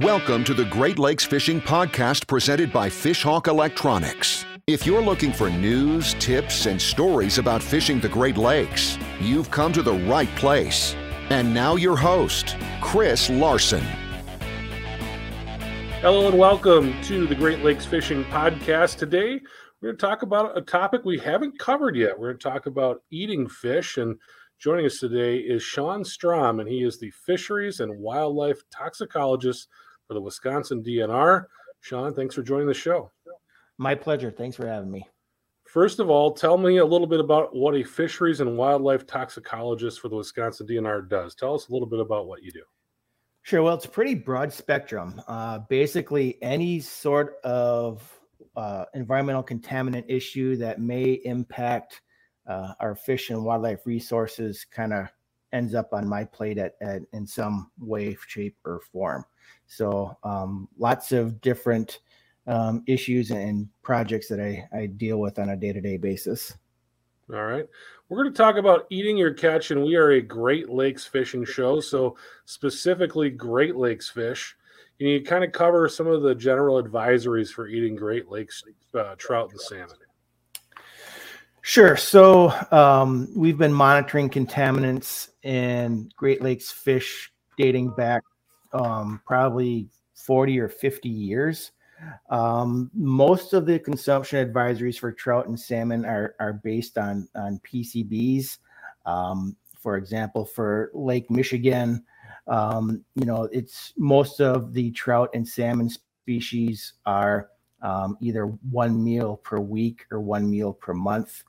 Welcome to the Great Lakes Fishing Podcast presented by Fishhawk Electronics. If you're looking for news, tips, and stories about fishing the Great Lakes, you've come to the right place. And now, your host, Chris Larson. Hello, and welcome to the Great Lakes Fishing Podcast. Today, we're going to talk about a topic we haven't covered yet. We're going to talk about eating fish. And joining us today is Sean Strom, and he is the Fisheries and Wildlife Toxicologist for the Wisconsin DNR. Sean, thanks for joining the show. My pleasure. Thanks for having me. First of all, tell me a little bit about what a fisheries and wildlife toxicologist for the Wisconsin DNR does. Tell us a little bit about what you do. Sure. Well, it's a pretty broad spectrum. Uh, basically, any sort of uh, environmental contaminant issue that may impact uh, our fish and wildlife resources kind of ends up on my plate at, at, in some way, shape, or form. So um, lots of different um, issues and projects that I, I deal with on a day-to-day basis. All right. We're going to talk about eating your catch, and we are a Great Lakes fishing show. So, specifically, Great Lakes fish. You need to kind of cover some of the general advisories for eating Great Lakes uh, trout and salmon. Sure. So, um, we've been monitoring contaminants in Great Lakes fish dating back um, probably 40 or 50 years. Um, most of the consumption advisories for trout and salmon are, are based on, on PCBs. Um, for example, for Lake Michigan, um, you know, it's most of the trout and salmon species are um, either one meal per week or one meal per month.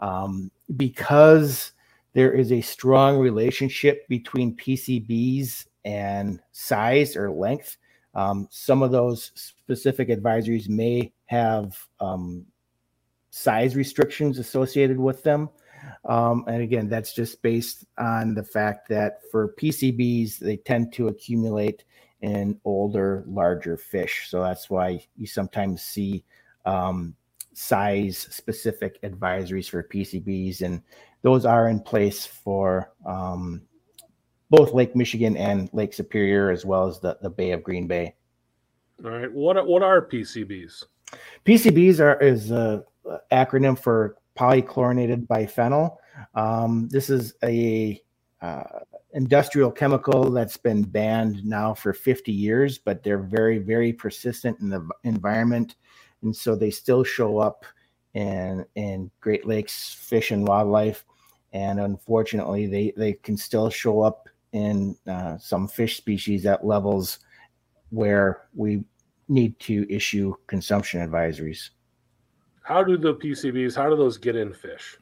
Um, because there is a strong relationship between PCBs and size or length. Um, some of those specific advisories may have um, size restrictions associated with them. Um, and again, that's just based on the fact that for PCBs, they tend to accumulate in older, larger fish. So that's why you sometimes see um, size specific advisories for PCBs. And those are in place for um, both Lake Michigan and Lake Superior, as well as the, the Bay of Green Bay. All right. What what are PCBs? PCBs are is a acronym for polychlorinated biphenyl. Um, this is a uh, industrial chemical that's been banned now for 50 years, but they're very very persistent in the environment, and so they still show up in in Great Lakes fish and wildlife. And unfortunately, they they can still show up in uh, some fish species at levels where we need to issue consumption advisories. How do the PCBs? How do those get in fish?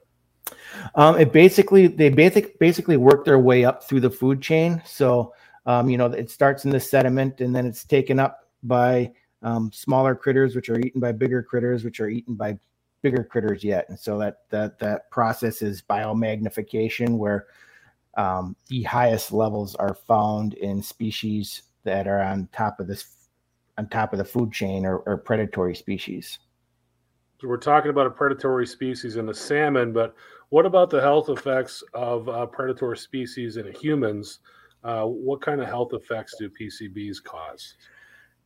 Um, it basically they basic basically work their way up through the food chain. So um, you know it starts in the sediment and then it's taken up by um, smaller critters, which are eaten by bigger critters, which are eaten by bigger critters yet. And so that that that process is biomagnification, where um, the highest levels are found in species that are on top of this on top of the food chain or, or predatory species. So we're talking about a predatory species in the salmon, but what about the health effects of uh, predatory species in humans? Uh, what kind of health effects do PCBs cause?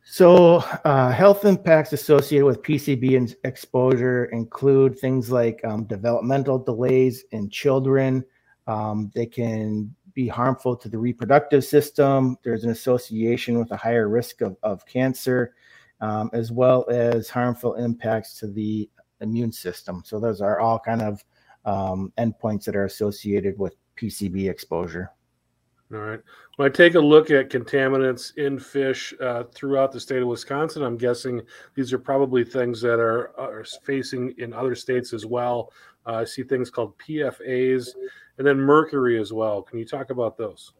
So, uh, health impacts associated with PCB exposure include things like um, developmental delays in children, um, they can be harmful to the reproductive system. There's an association with a higher risk of, of cancer, um, as well as harmful impacts to the immune system. So those are all kind of um, endpoints that are associated with PCB exposure. All right. When I take a look at contaminants in fish uh, throughout the state of Wisconsin, I'm guessing these are probably things that are, are facing in other states as well. Uh, I see things called PFAs and then mercury as well. Can you talk about those?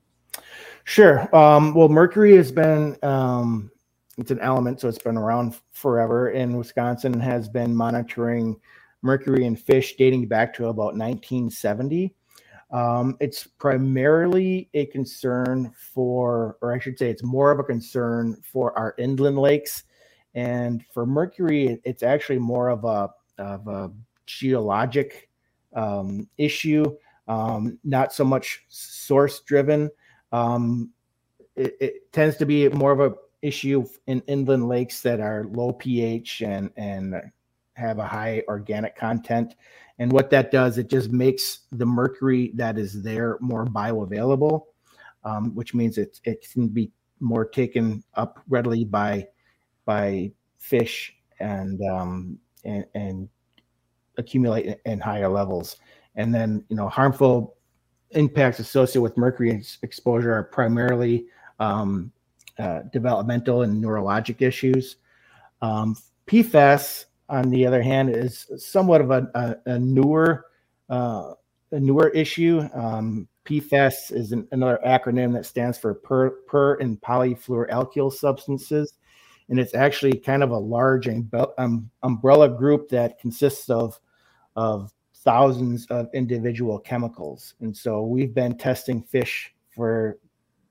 Sure. Um, well, mercury has been um, it's an element, so it's been around forever. In Wisconsin, has been monitoring mercury in fish dating back to about 1970. Um, it's primarily a concern for, or I should say, it's more of a concern for our inland lakes. And for mercury, it's actually more of a of a geologic um, issue um, not so much source driven. Um, it, it, tends to be more of a issue in inland lakes that are low pH and and have a high organic content. And what that does, it just makes the mercury that is there more bioavailable, um, which means it it can be more taken up readily by by fish and um, and, and accumulate in higher levels. And then you know harmful impacts associated with mercury exposure are primarily um, uh, developmental and neurologic issues. Um, PFAS, on the other hand, is somewhat of a, a, a newer uh, a newer issue. Um, PFAS is an, another acronym that stands for per, per and polyfluoroalkyl substances, and it's actually kind of a large um, umbrella group that consists of of thousands of individual chemicals. And so we've been testing fish for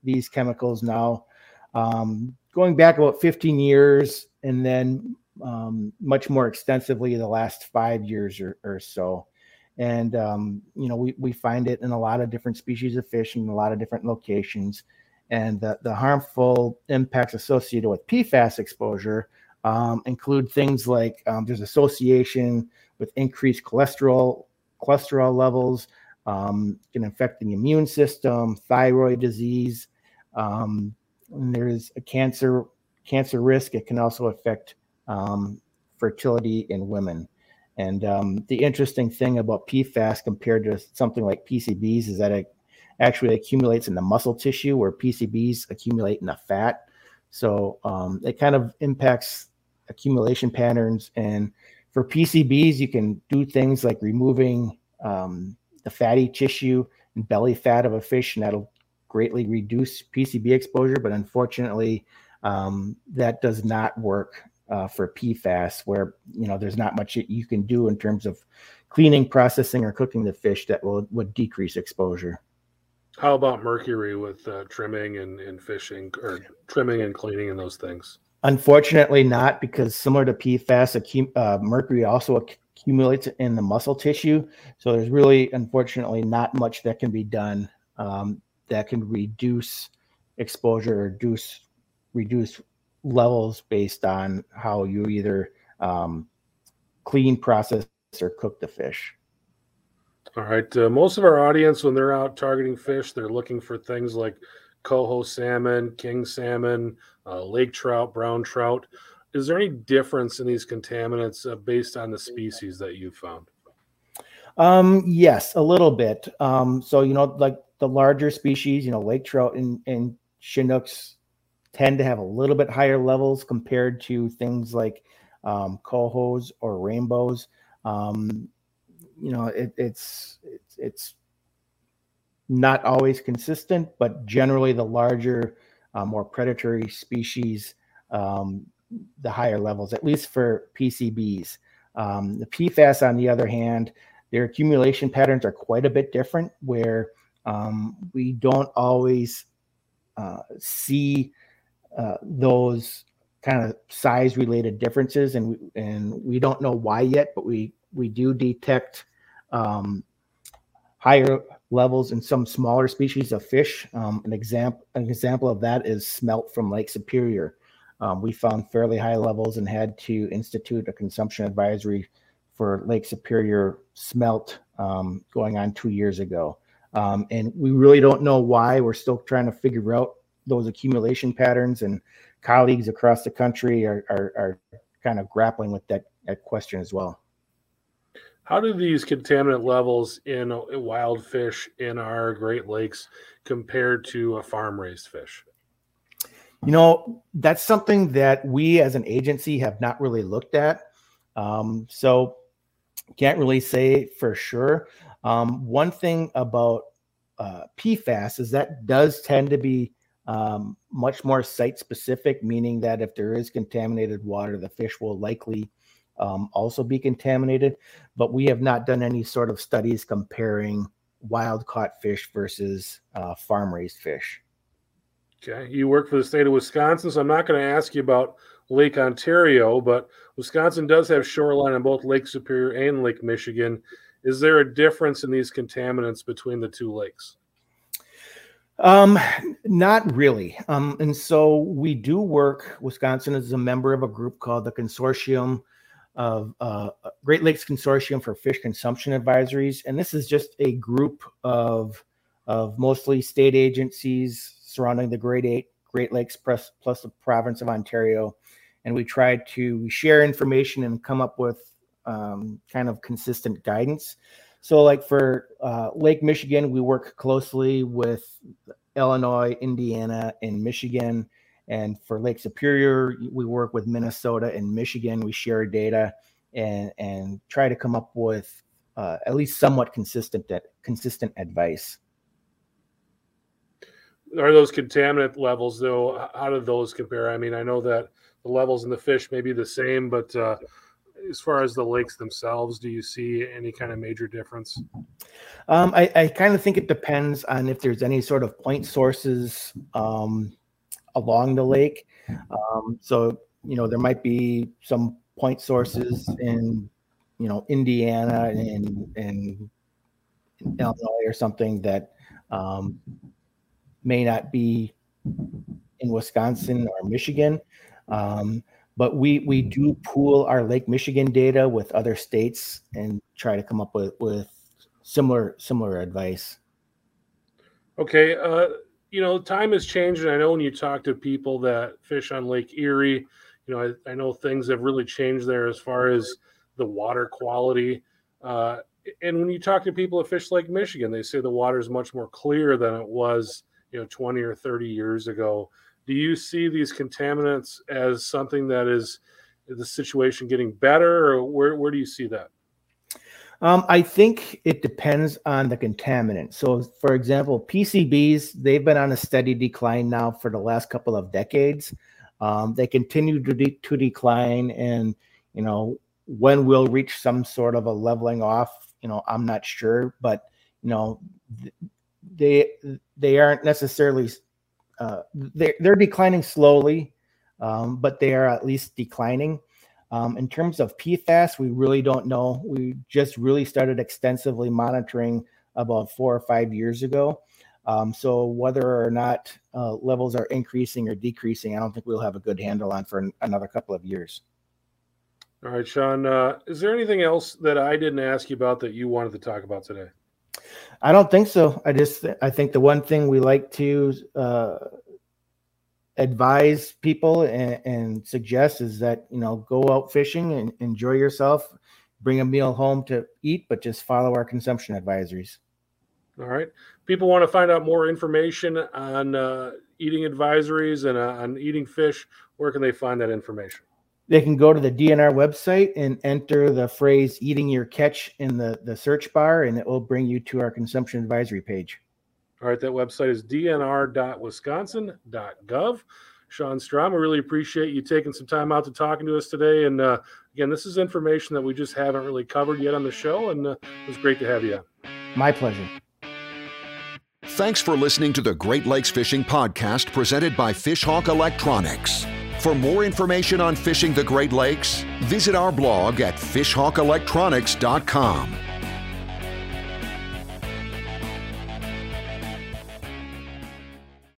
these chemicals now, um, going back about 15 years, and then um, much more extensively the last five years or, or so. And um, you know, we, we find it in a lot of different species of fish in a lot of different locations. And the, the harmful impacts associated with PFAS exposure um, include things like um, there's association with increased cholesterol cholesterol levels, um, can affect the immune system, thyroid disease. Um, there's a cancer cancer risk. It can also affect um, fertility in women. And um, the interesting thing about PFAS compared to something like PCBs is that it actually accumulates in the muscle tissue, where PCBs accumulate in the fat. So um, it kind of impacts accumulation patterns and for PCBs, you can do things like removing um, the fatty tissue and belly fat of a fish, and that'll greatly reduce PCB exposure. But unfortunately, um, that does not work uh, for PFAS, where you know there's not much you can do in terms of cleaning, processing, or cooking the fish that will would decrease exposure. How about mercury with uh, trimming and, and fishing, or trimming and cleaning and those things? Unfortunately, not because similar to PFAS, uh, mercury also accumulates in the muscle tissue. So there's really, unfortunately, not much that can be done um, that can reduce exposure or reduce reduce levels based on how you either um, clean, process, or cook the fish. All right. Uh, most of our audience, when they're out targeting fish, they're looking for things like coho salmon, king salmon, uh, lake trout, brown trout. Is there any difference in these contaminants uh, based on the species that you found? Um, yes, a little bit. Um, so you know, like the larger species, you know, lake trout and, and chinooks tend to have a little bit higher levels compared to things like um, cohos or rainbows. Um, you know, it, it's it's it's not always consistent, but generally the larger, uh, more predatory species, um, the higher levels, at least for PCBs. Um, the PFAS, on the other hand, their accumulation patterns are quite a bit different, where um, we don't always uh, see uh, those kind of size related differences, and we, and we don't know why yet, but we we do detect um, higher levels in some smaller species of fish. Um, an example an example of that is smelt from Lake Superior. Um, we found fairly high levels and had to institute a consumption advisory for Lake Superior smelt um, going on two years ago. Um, and we really don't know why. We're still trying to figure out those accumulation patterns, and colleagues across the country are, are, are kind of grappling with that, that question as well. How do these contaminant levels in wild fish in our Great Lakes compare to a farm raised fish? You know, that's something that we as an agency have not really looked at. Um, so, can't really say for sure. Um, one thing about uh, PFAS is that does tend to be um, much more site specific, meaning that if there is contaminated water, the fish will likely um, also be contaminated. But we have not done any sort of studies comparing wild caught fish versus uh, farm raised fish. Okay. You work for the state of Wisconsin, so I'm not going to ask you about Lake Ontario, but Wisconsin does have shoreline on both Lake Superior and Lake Michigan. Is there a difference in these contaminants between the two lakes? Um, Not really. Um, and so we do work. Wisconsin is a member of a group called the Consortium of uh, Great Lakes Consortium for Fish Consumption Advisories, and this is just a group of of mostly state agencies surrounding the Great Eight, Great Lakes plus, plus the province of Ontario, and we try to share information and come up with um, kind of consistent guidance. So, like for uh, Lake Michigan, we work closely with Illinois, Indiana, and Michigan. And for Lake Superior, we work with Minnesota and Michigan. We share data and and try to come up with uh, at least somewhat consistent consistent advice. Are those contaminant levels though? How do those compare? I mean, I know that the levels in the fish may be the same, but uh, as far as the lakes themselves, do you see any kind of major difference? Um, I, I kind of think it depends on if there's any sort of point sources um, along the lake. Um, so, you know, there might be some point sources in, you know, Indiana and, and Illinois or something that um, may not be in Wisconsin or Michigan. Um, but we we do pool our Lake Michigan data with other states and try to come up with with similar similar advice. Okay, uh, you know, time has changed, and I know when you talk to people that fish on Lake Erie, you know, I, I know things have really changed there as far as the water quality. Uh, and when you talk to people that fish Lake Michigan, they say the water is much more clear than it was, you know, 20 or 30 years ago do you see these contaminants as something that is the situation getting better or where, where do you see that um, I think it depends on the contaminant. So, for example, PCBs, they've been on a steady decline now for the last couple of decades. Um, they continue to, de- to decline, and you know when we'll reach some sort of a leveling off. You know, I'm not sure, but you know, they they aren't necessarily uh, they're, they're declining slowly, um, but they are at least declining. Um, in terms of PFAS, we really don't know. We just really started extensively monitoring about four or five years ago. Um, so whether or not uh, levels are increasing or decreasing, I don't think we'll have a good handle on for an, another couple of years. All right, Sean. Uh, is there anything else that I didn't ask you about that you wanted to talk about today? I don't think so. I just I think the one thing we like to uh, advise people and, and, suggest is that you know go out fishing and enjoy yourself, bring a meal home to eat, but just follow our consumption advisories. All right. People want to find out more information on uh, eating advisories and uh, on eating fish. Where can they find that information? they can go to the DNR website and enter the phrase eating your catch in the, the search bar, and it will bring you to our consumption advisory page. All right, that website is dnr.wisconsin.gov. Sean Strom, I really appreciate you taking some time out to talking to us today. And uh, again, this is information that we just haven't really covered yet on the show, and uh, it was great to have you. My pleasure. Thanks for listening to the Great Lakes Fishing Podcast presented by Fishhawk Electronics. For more information on fishing the Great Lakes, visit our blog at fishhawkelectronics.com.